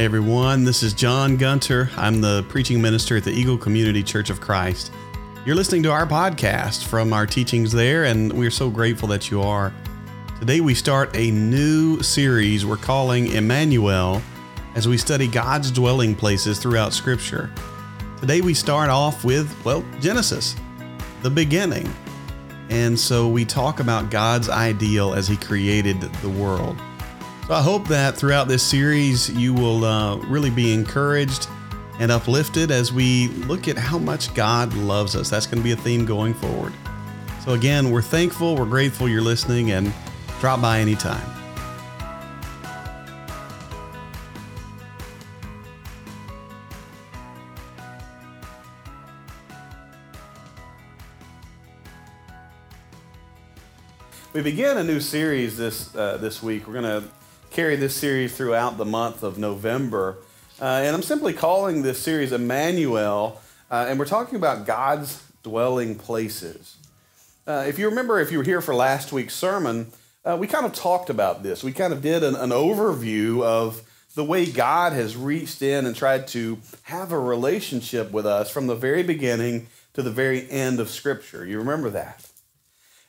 Hi, everyone. This is John Gunter. I'm the preaching minister at the Eagle Community Church of Christ. You're listening to our podcast from our teachings there, and we're so grateful that you are. Today, we start a new series we're calling Emmanuel as we study God's dwelling places throughout Scripture. Today, we start off with, well, Genesis, the beginning. And so we talk about God's ideal as He created the world. So I hope that throughout this series, you will uh, really be encouraged and uplifted as we look at how much God loves us. That's going to be a theme going forward. So, again, we're thankful, we're grateful you're listening, and drop by anytime. We begin a new series this uh, this week. We're going to carry this series throughout the month of November. Uh, and I'm simply calling this series Emmanuel, uh, and we're talking about God's dwelling places. Uh, if you remember, if you were here for last week's sermon, uh, we kind of talked about this. We kind of did an, an overview of the way God has reached in and tried to have a relationship with us from the very beginning to the very end of Scripture. You remember that?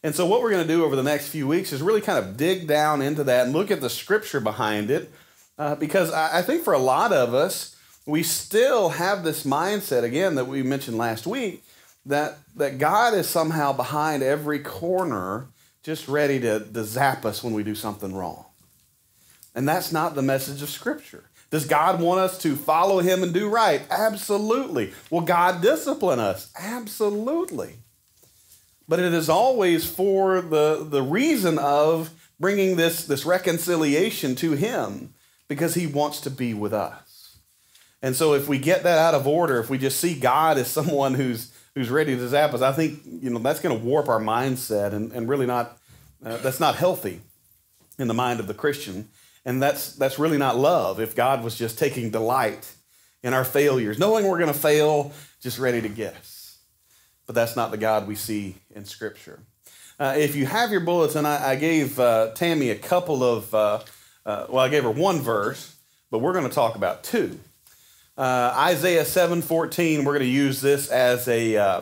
And so, what we're going to do over the next few weeks is really kind of dig down into that and look at the scripture behind it. Uh, because I, I think for a lot of us, we still have this mindset, again, that we mentioned last week, that, that God is somehow behind every corner, just ready to, to zap us when we do something wrong. And that's not the message of Scripture. Does God want us to follow Him and do right? Absolutely. Will God discipline us? Absolutely but it is always for the, the reason of bringing this, this reconciliation to Him because He wants to be with us. And so if we get that out of order, if we just see God as someone who's, who's ready to zap us, I think you know, that's going to warp our mindset and, and really not, uh, that's not healthy in the mind of the Christian. And that's, that's really not love if God was just taking delight in our failures, knowing we're going to fail, just ready to get us but that's not the God we see in Scripture. Uh, if you have your bulletin, I, I gave uh, Tammy a couple of, uh, uh well, I gave her one verse, but we're going to talk about two. Uh, Isaiah 7:14, we're going to use this as a uh,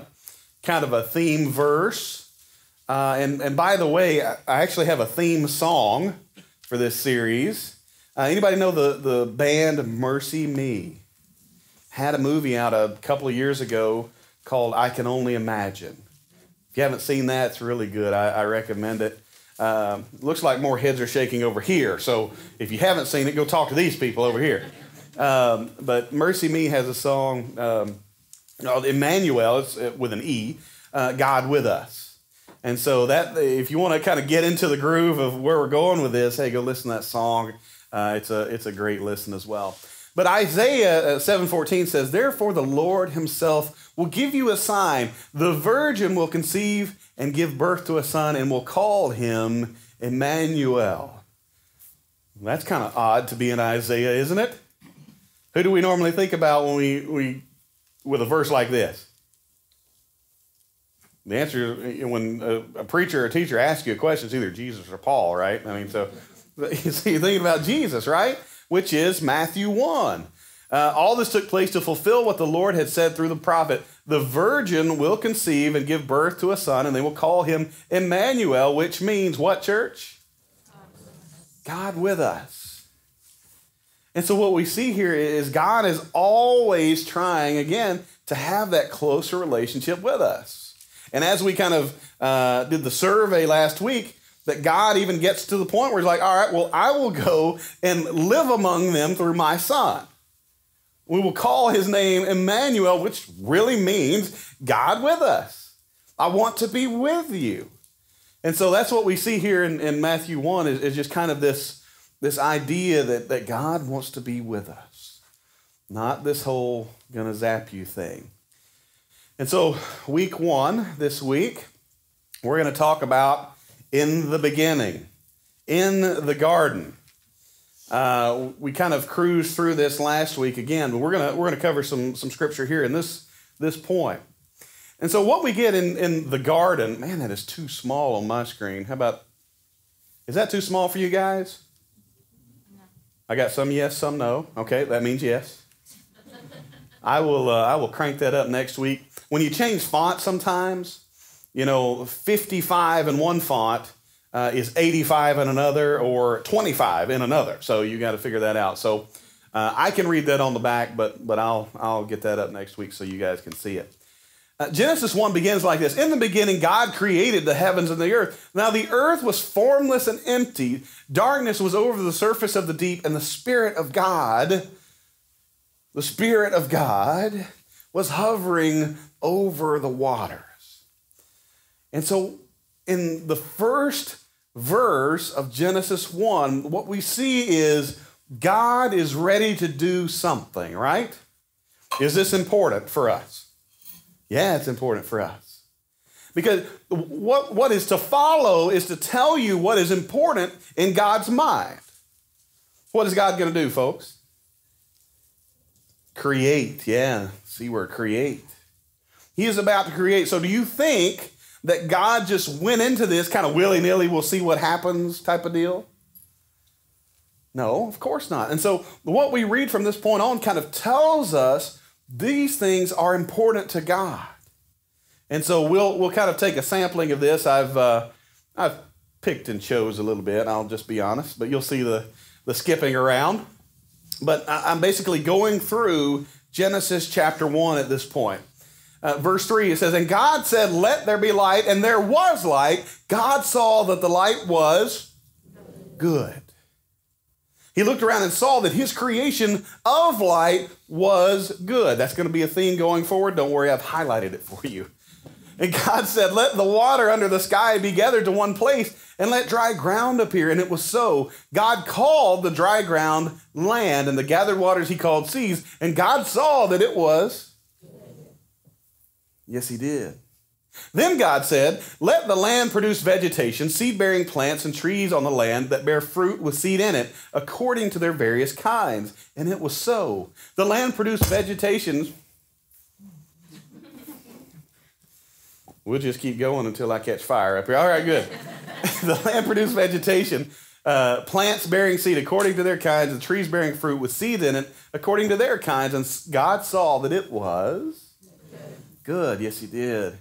kind of a theme verse. and, and by the way, I actually have a theme song for this series. anybody know the, the band MercyMe? Had a movie out a couple of years ago called I Can Only Imagine. If you haven't seen that, it's really good. I, I recommend it. Um, looks like more heads are shaking over here. So if you haven't seen it, go talk to these people over here. Um, but MercyMe has a song, um, Emmanuel, it's uh, with an E, uh, God with us. And so that if you want to kind of get into the groove of where we're going with this, hey, go listen to that song. Uh, it's a it's a great listen as well. But Isaiah 7:14 uh, says, "Therefore the Lord himself will give you a sign. The virgin will conceive and give birth to a son and will call him Emmanuel." That's kind of odd to be in Isaiah, isn't it? Who do we normally think about when we, we with a verse like this? The answer is when a, preacher or a teacher asks you a question, it's either Jesus or Paul, right? I mean, so you're thinking about Jesus, right? Which is Matthew 1. Uh, all this took place to fulfill what the Lord had said through the prophet. The virgin will conceive and give birth to a son, and they will call him Emmanuel, which means what, church? God with us. And so, what we see here is God is always trying, again, to have that closer relationship with us. And as we kind of uh, did the survey last week, that God even gets to the point where he's like, all right, well, I will go and live among them through my son. We will call his name Emmanuel, which really means God with us. I want to be with you. And so that's what we see here in, in Matthew 1 is, is just kind of this, this idea that, that God wants to be with us, not this whole gonna zap you thing. And so, week one this week, we're to talk about in the beginning, in the garden. Uh, we kind of cruised through this last week again, but we're gonna we're gonna cover some some scripture here in this this point. And so what we get in in the garden, man, that is too small on my screen. How about is that too small for you guys? I got some yes, some no. Okay, that means yes. I will, uh, I will crank that up next week. When you change font sometimes, you know, 55 in one font uh, is 85 in another or 25 in another. So you got to figure that out. So uh, I can read that on the back, but, but I'll, I'll get that up next week so you guys can see it. Uh, Genesis 1 begins like this In the beginning, God created the heavens and the earth. Now the earth was formless and empty, darkness was over the surface of the deep, and the Spirit of God, the Spirit of God, was hovering over the waters. And so, in the first verse of Genesis 1, what we see is God is ready to do something, right? Is this important for us? Yeah, it's important for us. Because what, what is to follow is to tell you what is important in God's mind. What is God going to do, folks? Create, yeah. See where create. He is about to create. So, do you think that God just went into this kind of willy nilly, we'll see what happens type of deal? No, of course not. And so, what we read from this point on kind of tells us these things are important to God. And so, we'll, we'll kind of take a sampling of this. I've, uh, I've picked and chose a little bit, I'll just be honest, but you'll see the, the skipping around. But I'm basically going through Genesis chapter 1 at this point. Uh, verse 3, it says, And God said, Let there be light, and there was light. God saw that the light was good. He looked around and saw that his creation of light was good. That's going to be a theme going forward. Don't worry, I've highlighted it for you. And God said, Let the water under the sky be gathered to one place, and let dry ground appear. And it was so. God called the dry ground land, and the gathered waters he called seas. And God saw that it was Yes, he did. Then God said, Let the land produce vegetation, seed bearing plants, and trees on the land that bear fruit with seed in it, according to their various kinds. And it was so. The land produced vegetation. We'll just keep going until I catch fire up here. All right, good. the land produced vegetation, uh, plants bearing seed according to their kinds, and trees bearing fruit with seed in it according to their kinds. And God saw that it was Good. Yes, he did.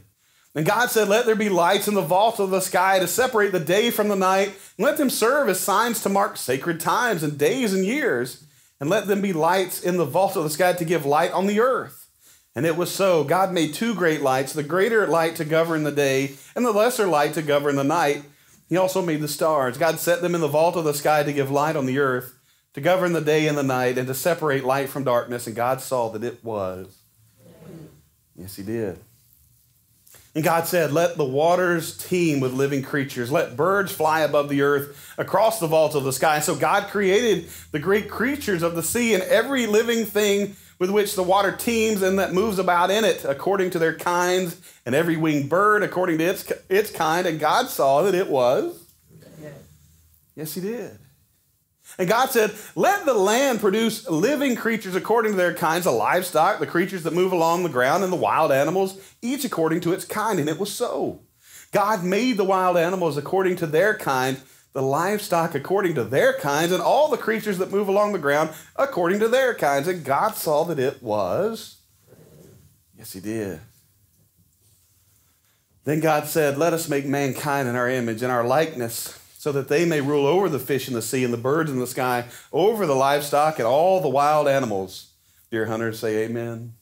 And God said, Let there be lights in the vault of the sky to separate the day from the night, and let them serve as signs to mark sacred times and days and years. And let them be lights in the vault of the sky to give light on the earth. And it was so. God made two great lights the greater light to govern the day, and the lesser light to govern the night. He also made the stars. God set them in the vault of the sky to give light on the earth, to govern the day and the night, and to separate light from darkness. And God saw that it was. Yes, he did. And God said, Let the waters teem with living creatures. Let birds fly above the earth across the vault of the sky. And So God created the great creatures of the sea and every living thing with which the water teems and that moves about in it according to their kinds, and every winged bird according to its, its kind. And God saw that it was. Yes, He did. And God said, Let the land produce living creatures according to their kinds, the livestock, the creatures that move along the ground, and the wild animals, each according to its kind. And it was so. God made the wild animals according to their kind, the livestock according to their kinds, and all the creatures that move along the ground according to their kinds. And God saw that it was. Yes, He did. Then God said, Let us make mankind in our image, in our likeness so that they may rule over the fish in the sea and the birds in the sky, over the livestock and all the wild animals. Deer hunters, say amen.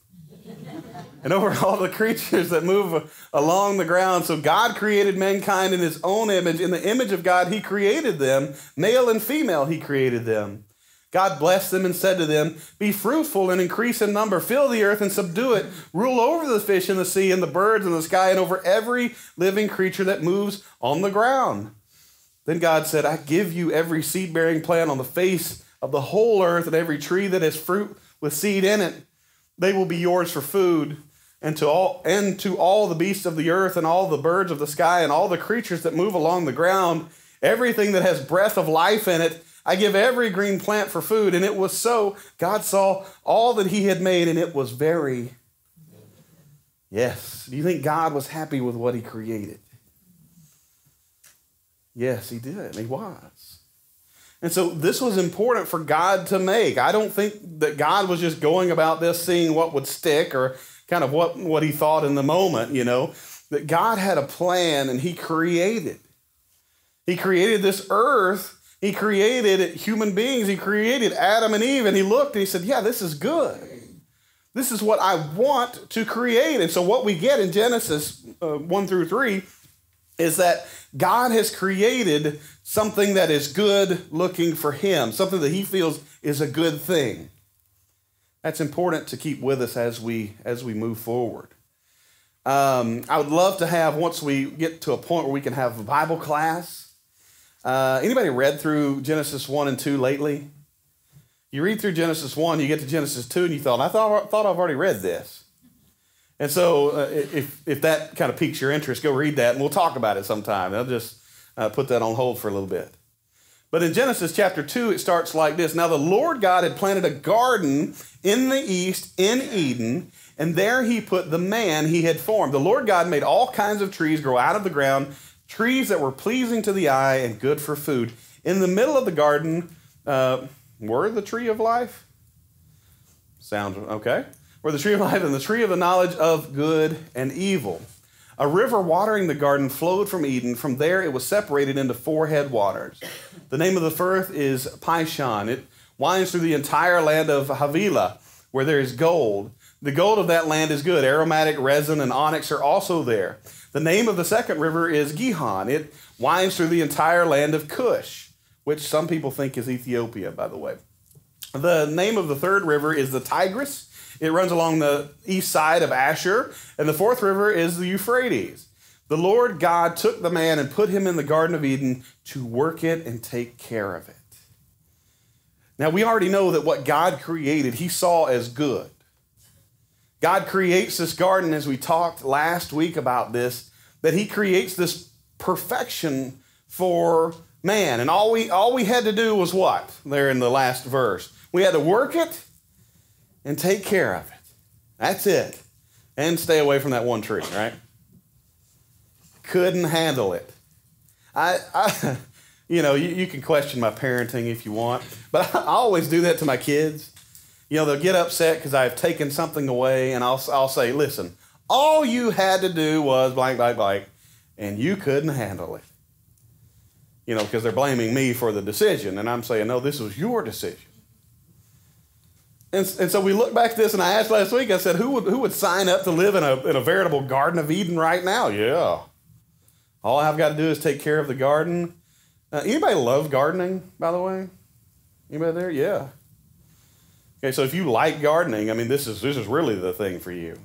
and over all the creatures that move along the ground. So God created mankind in his own image. In the image of God, he created them. Male and female, he created them. God blessed them and said to them, Be fruitful and increase in number, fill the earth and subdue it, rule over the fish in the sea and the birds in the sky, and over every living creature that moves on the ground. Then God said, I give you every seed bearing plant on the face of the whole earth and every tree that has fruit with seed in it. They will be yours for food. And to all and to all the beasts of the earth and all the birds of the sky and all the creatures that move along the ground, everything that has breath of life in it, I give every green plant for food. And it was so. God saw all that he had made, and it was very. Yes. Do you think God was happy with what he created? Yes, he did. He was. And so this was important for God to make. I don't think that God was just going about this seeing what would stick or kind of what, what he thought in the moment, you know. That God had a plan and he created. He created this earth. He created human beings. He created Adam and Eve. And he looked and he said, Yeah, this is good. This is what I want to create. And so, what we get in Genesis uh, 1 through 3 is that God has created something that is good looking for him, something that he feels is a good thing. That's important to keep with us as we as we move forward. Um, I would love to have once we get to a point where we can have a Bible class. Uh, anybody read through Genesis one and two lately? You read through Genesis one, you get to Genesis two, and you thought, I thought thought I've already read this. And so, uh, if, if that kind of piques your interest, go read that and we'll talk about it sometime. I'll just uh, put that on hold for a little bit. But in Genesis chapter 2, it starts like this Now the Lord God had planted a garden in the east in Eden, and there he put the man he had formed. The Lord God made all kinds of trees grow out of the ground, trees that were pleasing to the eye and good for food. In the middle of the garden uh, were the tree of life. Sounds okay were the tree of life and the tree of the knowledge of good and evil. A river watering the garden flowed from Eden. From there, it was separated into four headwaters. The name of the first is Pishon. It winds through the entire land of Havilah, where there is gold. The gold of that land is good. Aromatic resin and onyx are also there. The name of the second river is Gihon. It winds through the entire land of Cush, which some people think is Ethiopia, by the way. The name of the third river is the Tigris. It runs along the east side of Ashur, and the fourth river is the Euphrates. The Lord God took the man and put him in the Garden of Eden to work it and take care of it. Now, we already know that what God created, he saw as good. God creates this garden, as we talked last week about this, that he creates this perfection for man. And all we, all we had to do was what? There in the last verse. We had to work it and take care of it. That's it. And stay away from that one tree, right? Couldn't handle it. I, I you know, you, you can question my parenting if you want, but I, always do that to my kids. You know, they'll get upset because I've taken something away, and I'll, I'll say, listen, all you had to do was blank, blank, blank, and you couldn't handle it. You know, because they're blaming me for the decision, and I'm saying, no, this was your decision. And, and so we look back at this, and I asked last week, I said, who would, who would sign up to live in a, in a veritable Garden of Eden right now? Yeah. All I've got to do is take care of the garden. Uh, anybody love gardening, by the way? Anybody there? Yeah. Okay, so if you like gardening, I mean, this is, this is really the thing for you.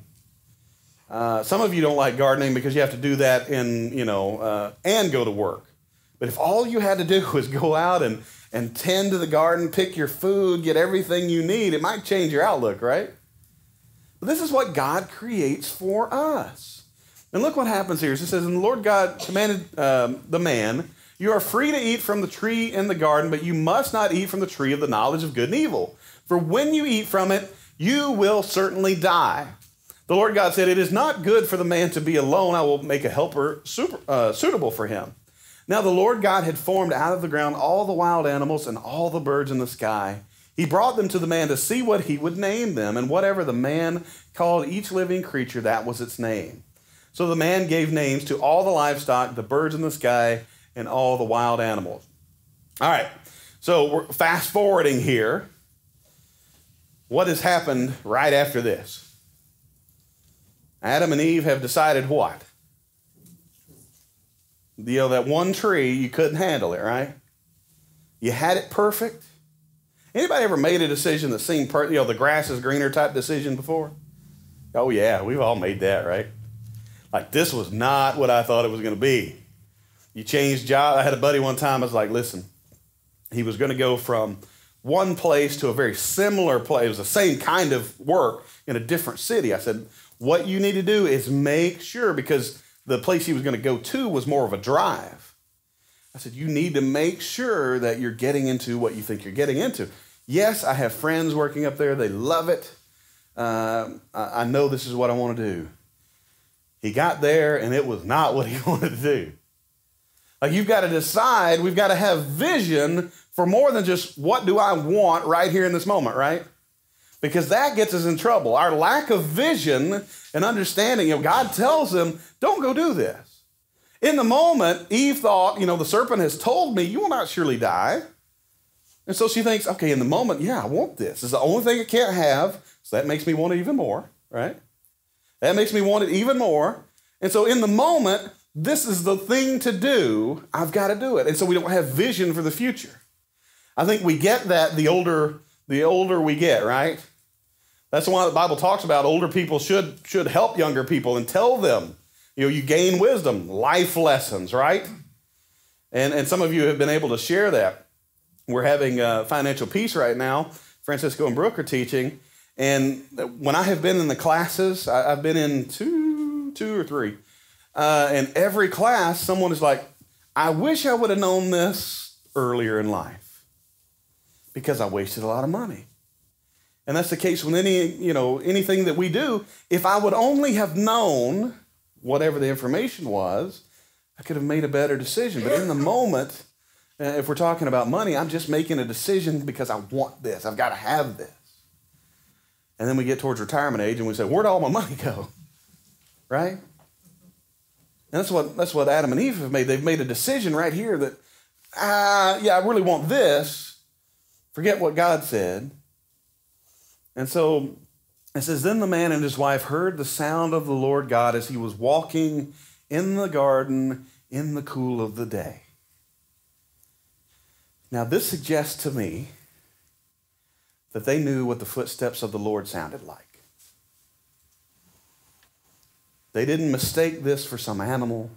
Uh, some of you don't like gardening because you have to do that in, you know, uh, and go to work. But if all you had to do was go out and, and tend to the garden, pick your food, get everything you need, it might change your outlook, right? But this is what God creates for us. And look what happens here. It says, And the Lord God commanded um, the man, You are free to eat from the tree in the garden, but you must not eat from the tree of the knowledge of good and evil. For when you eat from it, you will certainly die. The Lord God said, It is not good for the man to be alone. I will make a helper super, uh, suitable for him. Now the Lord God had formed out of the ground all the wild animals and all the birds in the sky. He brought them to the man to see what he would name them, and whatever the man called each living creature, that was its name. So the man gave names to all the livestock, the birds in the sky, and all the wild animals. All right, so we're fast forwarding here. What has happened right after this? Adam and Eve have decided what? You know, that one tree, you couldn't handle it, right? You had it perfect. Anybody ever made a decision that seemed, per- you know, the grass is greener type decision before? Oh, yeah, we've all made that, right? Like, this was not what I thought it was going to be. You changed job. I had a buddy one time, I was like, listen, he was going to go from one place to a very similar place. It was the same kind of work in a different city. I said, what you need to do is make sure, because the place he was going to go to was more of a drive. I said, You need to make sure that you're getting into what you think you're getting into. Yes, I have friends working up there, they love it. Uh, I know this is what I want to do. He got there and it was not what he wanted to do. Like you've got to decide, we've got to have vision for more than just what do I want right here in this moment, right? Because that gets us in trouble. Our lack of vision and understanding, you know, God tells them, don't go do this. In the moment, Eve thought, you know, the serpent has told me, you will not surely die. And so she thinks, okay, in the moment, yeah, I want this. It's the only thing I can't have. So that makes me want it even more, right? That makes me want it even more. And so in the moment, this is the thing to do. I've got to do it. And so we don't have vision for the future. I think we get that the older the older we get, right? That's why the Bible talks about older people should should help younger people and tell them, you know, you gain wisdom, life lessons, right? And and some of you have been able to share that. We're having uh, financial peace right now. Francisco and Brooke are teaching, and when I have been in the classes, I, have been in two two or three, uh, and every class, someone is like, "I wish I would have known this earlier in life." because I wasted a lot of money. And that's the case with any, you know, anything that we do. If I would only have known whatever the information was, I could have made a better decision. But in the moment, uh, if we're talking about money, I'm just making a decision because I want this. I've got to have this. And then we get towards retirement age and we say, where'd all my money go? Right? And that's what that's what Adam and Eve have made. They've made a decision right here that, ah, yeah, I really want this Forget what God said. And so it says, Then the man and his wife heard the sound of the Lord God as he was walking in the garden in the cool of the day. Now, this suggests to me that they knew what the footsteps of the Lord sounded like. They didn't mistake this for some animal.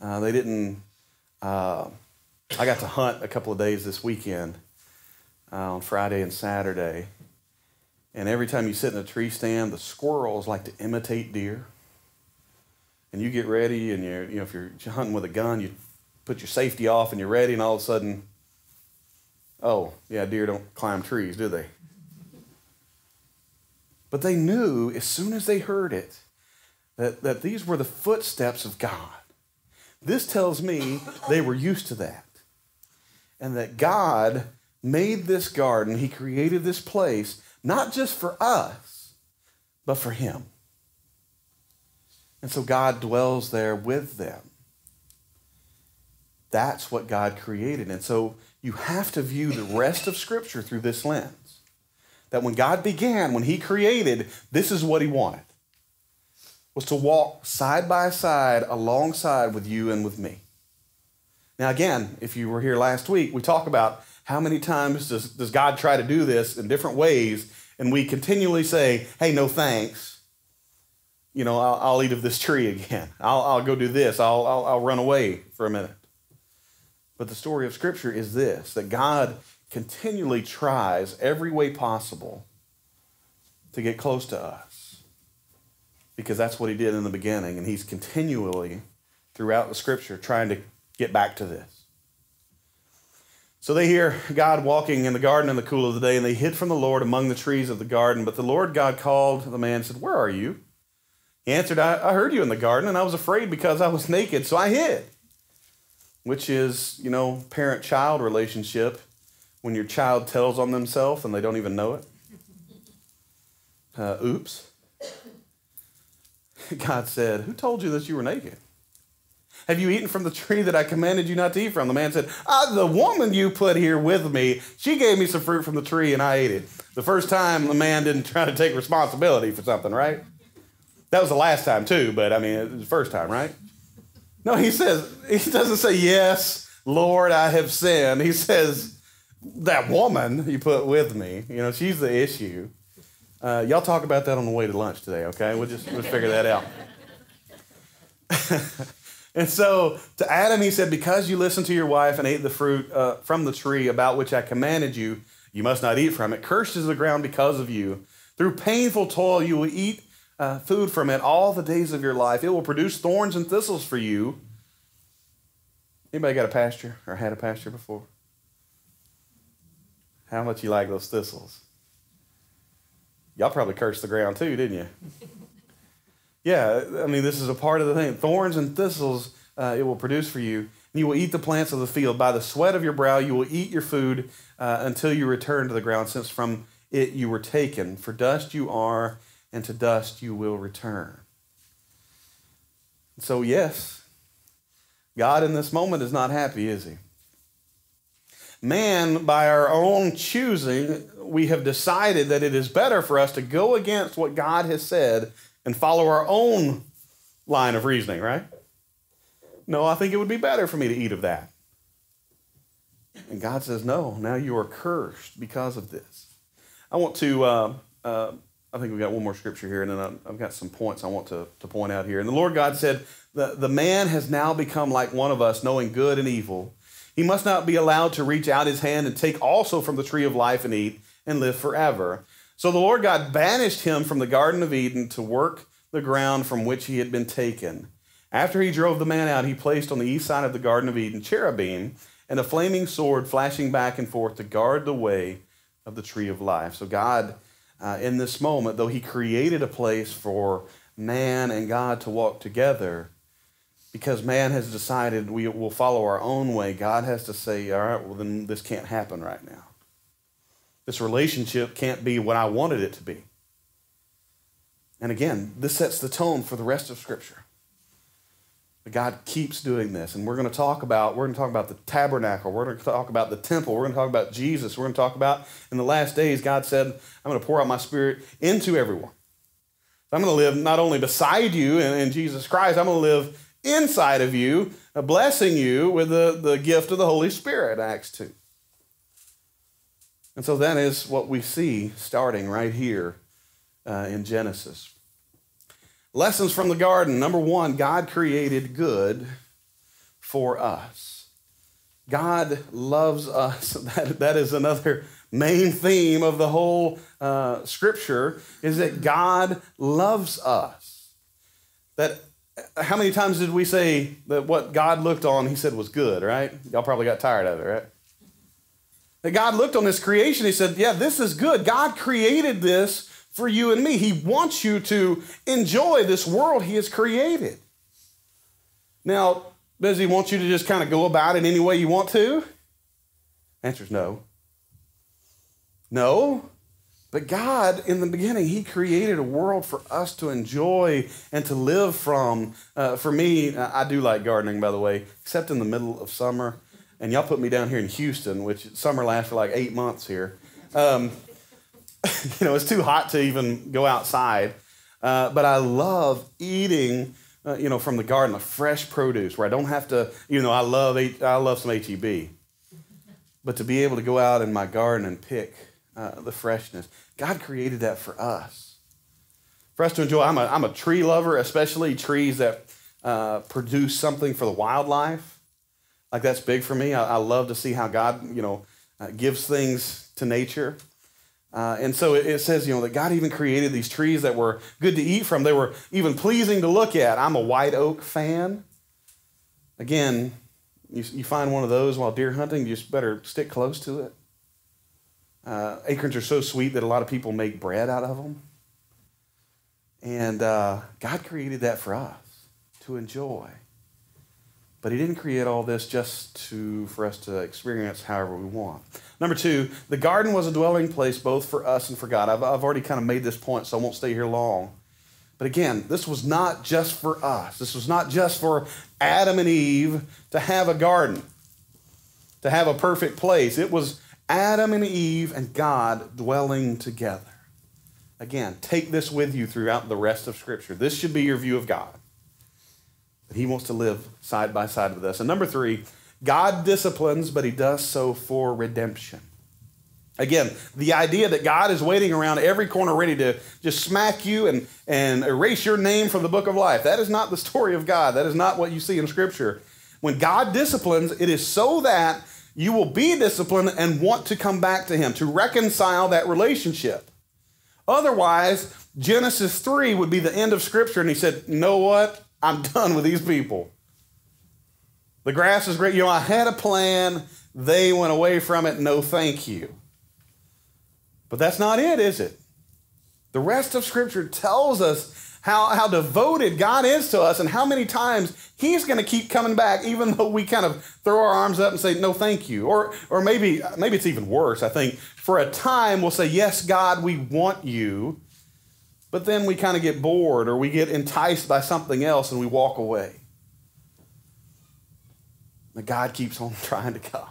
Uh, they didn't. Uh, I got to hunt a couple of days this weekend uh, on Friday and Saturday. And every time you sit in a tree stand, the squirrels like to imitate deer. And you get ready, and you're, you know, if you're hunting with a gun, you put your safety off and you're ready, and all of a sudden, oh, yeah, deer don't climb trees, do they? But they knew as soon as they heard it that, that these were the footsteps of God. This tells me they were used to that. And that God made this garden, He created this place, not just for us, but for Him. And so God dwells there with them. That's what God created. And so you have to view the rest of Scripture through this lens. That when God began, when He created, this is what He wanted was to walk side by side alongside with you and with me. Now, again, if you were here last week, we talk about how many times does, does God try to do this in different ways and we continually say, hey, no thanks. You know, I'll, I'll eat of this tree again. I'll, I'll go do this. I'll, I'll, I'll run away for a minute. But the story of Scripture is this that God continually tries every way possible to get close to us because that's what He did in the beginning. And He's continually, throughout the Scripture, trying to get back to this. So they hear God walking in the garden in the cool of the day, and they hid from the Lord among the trees of the garden. But the Lord God called the man and said, Where are you? He answered, I, I heard you in the garden, and I was afraid because I was naked, so I hid. Which is, you know, parent child relationship when your child tells on themselves and they don't even know it. Uh, oops. God said, Who told you that you were naked? Have you eaten from the tree that I commanded you not to eat from? The man said, ah, The woman you put here with me, she gave me some fruit from the tree and I ate it. The first time the man didn't try to take responsibility for something, right? That was the last time too, but I mean, it was the first time, right? No, he says, he doesn't say, Yes, Lord, I have sinned. He says, That woman you put with me, you know, she's the issue. Uh, y'all talk about that on the way to lunch today, okay? We'll just we'll figure that out. And so to Adam, he said, Because you listened to your wife and ate the fruit uh, from the tree about which I commanded you, you must not eat from it. Cursed is the ground because of you. Through painful toil, you will eat uh, food from it all the days of your life. It will produce thorns and thistles for you. Anybody got a pasture or had a pasture before? How much you like those thistles? Y'all probably cursed the ground too, didn't you? Yeah, I mean, this is a part of the thing. Thorns and thistles uh, it will produce for you. You will eat the plants of the field. By the sweat of your brow, you will eat your food uh, until you return to the ground, since from it you were taken. For dust you are, and to dust you will return. So, yes, God in this moment is not happy, is he? Man, by our own choosing, we have decided that it is better for us to go against what God has said and follow our own line of reasoning, right? No, I think it would be better for me to eat of that. And God says, No, now you are cursed because of this. I want to, uh, uh, I think we've got one more scripture here, and then I've got some points I want to, to point out here. And the Lord God said, the, the man has now become like one of us, knowing good and evil. He must not be allowed to reach out his hand and take also from the tree of life and eat and live forever. So the Lord God banished him from the Garden of Eden to work the ground from which he had been taken. After he drove the man out, he placed on the east side of the Garden of Eden cherubim and a flaming sword flashing back and forth to guard the way of the tree of life. So, God, uh, in this moment, though he created a place for man and God to walk together, because man has decided we will follow our own way, God has to say, all right, well, then this can't happen right now. This relationship can't be what I wanted it to be. And again, this sets the tone for the rest of Scripture. God keeps doing this. And we're going to talk about, we're going to talk about the tabernacle. We're going to talk about the temple. We're going to talk about Jesus. We're going to talk about in the last days, God said, I'm going to pour out my spirit into everyone. I'm going to live not only beside you in, in Jesus Christ, I'm going to live inside of you, blessing you with the, the gift of the Holy Spirit, Acts 2. And so that is what we see starting right here uh, in Genesis. Lessons from the garden. Number one, God created good for us. God loves us. That, that is another main theme of the whole uh, scripture is that God loves us. That how many times did we say that what God looked on, he said was good, right? Y'all probably got tired of it, right? That God looked on this creation, he said, Yeah, this is good. God created this for you and me. He wants you to enjoy this world He has created. Now, does He want you to just kind of go about it any way you want to? Answer is no. No. But God, in the beginning, He created a world for us to enjoy and to live from. Uh, for me, I do like gardening, by the way, except in the middle of summer. And y'all put me down here in Houston, which summer lasts for like eight months here. Um, you know, it's too hot to even go outside. Uh, but I love eating, uh, you know, from the garden, the fresh produce where I don't have to, you know, I love, I love some HEB. But to be able to go out in my garden and pick uh, the freshness, God created that for us. For us to enjoy, I'm a, I'm a tree lover, especially trees that uh, produce something for the wildlife. Like that's big for me. I, I love to see how God, you know, uh, gives things to nature. Uh, and so it, it, says, you know, that God even created these trees that were good to eat from. They were even pleasing to look at. I'm a white oak fan. Again, you, you find one of those while deer hunting, you just better stick close to it. Uh, acorns are so sweet that a lot of people make bread out of them. And uh, God created that for us to enjoy. But He didn't create all this just to, for us to experience however we want. Number two, the garden was a dwelling place both for us and for God. I've, I've already kind of made this point, so I won't stay here long. But again, this was not just for us. This was not just for Adam and Eve to have a garden, to have a perfect place. It was Adam and Eve and God dwelling together. Again, take this with you throughout the rest of Scripture. This should be your view of God. He wants to live side by side with us. And number three, God disciplines, but he does so for redemption. Again, the idea that God is waiting around every corner ready to just smack you and, and erase your name from the book of life. That is not the story of God. That is not what you see in Scripture. When God disciplines, it is so that you will be disciplined and want to come back to Him, to reconcile that relationship. Otherwise, Genesis 3 would be the end of Scripture, and He said, know what? I'm done with these people. The grass is great. You know, I had a plan. They went away from it. No, thank you. But that's not it, is it? The rest of Scripture tells us how, how devoted God is to us and how many times He's going to keep coming back, even though we kind of throw our arms up and say, no, thank you. Or, or maybe, maybe it's even worse. I think for a time we'll say, yes, God, we want you. But then we kind of get bored or we get enticed by something else and we walk away. But God keeps on trying to come.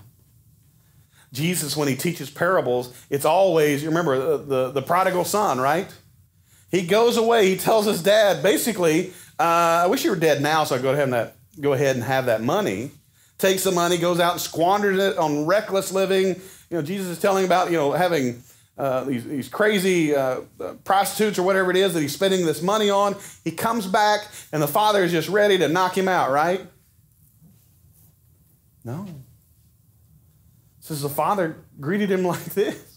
Jesus, when he teaches parables, it's always, you remember the, the, the prodigal son, right? He goes away. He tells his dad, basically, uh, I wish you were dead now so I go and that, go ahead and have that money. Takes the money, goes out and squanders it on reckless living. You know, Jesus is telling about, you know, having uh, these, these, crazy uh, uh, prostitutes or whatever it is that he's spending this money on. He comes back, and the father is just ready to knock him out, right? No. Says the father greeted him like this.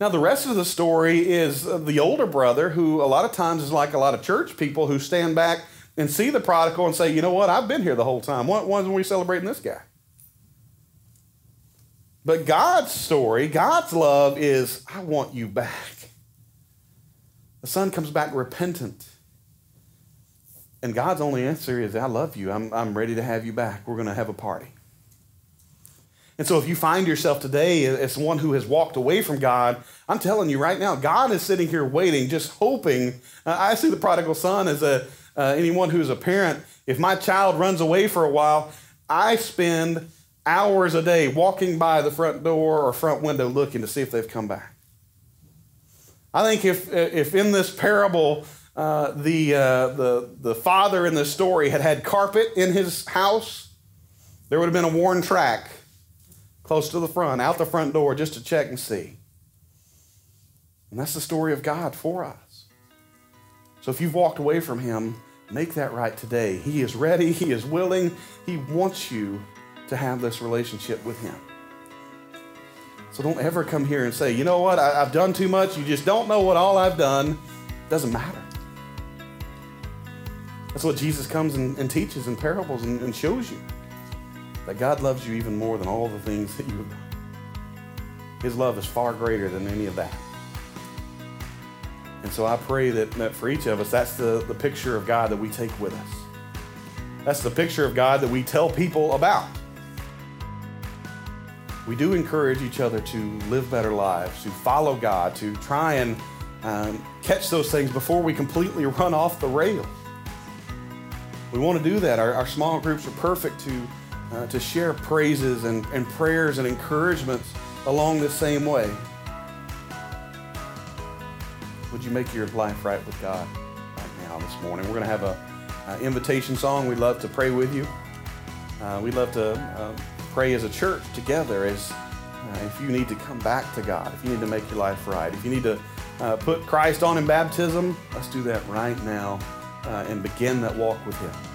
Now, the rest of the story is the older brother, who a lot of times is like a lot of church people who stand back and see the prodigal and say, you know what, I've been here the whole time. When, when are we celebrating this guy? But God's story, God's love is, I want you back. The son comes back repentant. And God's only answer is, I love you. I'm, I'm ready to have you back. We're going to have a party. And so, if you find yourself today as one who has walked away from God, I'm telling you right now, God is sitting here waiting, just hoping. Uh, I see the prodigal son as a uh, anyone who's a parent. If my child runs away for a while, I spend hours a day walking by the front door or front window looking to see if they've come back. I think if if in this parable uh, the uh, the the father in the story had had carpet in his house, there would have been a worn track close to the front, out the front door, just to check and see. And that's the story of God for us. So if you've walked away from Him, make that right today. He is ready, He is willing, He wants you to have this relationship with Him. So don't ever come here and say, you know what, I, have done too much. You just don't know what all I've done. Doesn't matter. That's what Jesus comes and, and teaches in parables and, and shows you that God loves you even more than all the things that you have done. His love is far greater than any of that. And so I pray that, that for each of us, that's the, the picture of God that we take with us. That's the picture of God that we tell people about. We do encourage each other to live better lives, to follow God, to try and um, catch those things before we completely run off the rails. We want to do that. Our, our small groups are perfect to uh, to share praises and, and prayers and encouragements along the same way. Would you make your life right with God right now this morning? We're going to have a, a invitation song. We'd love to pray with you. Uh, we'd love to uh, pray as a church together as uh, if you need to come back to God, if you need to make your life right, if you need to uh, put Christ on in baptism, let's do that right now uh, and begin that walk with Him.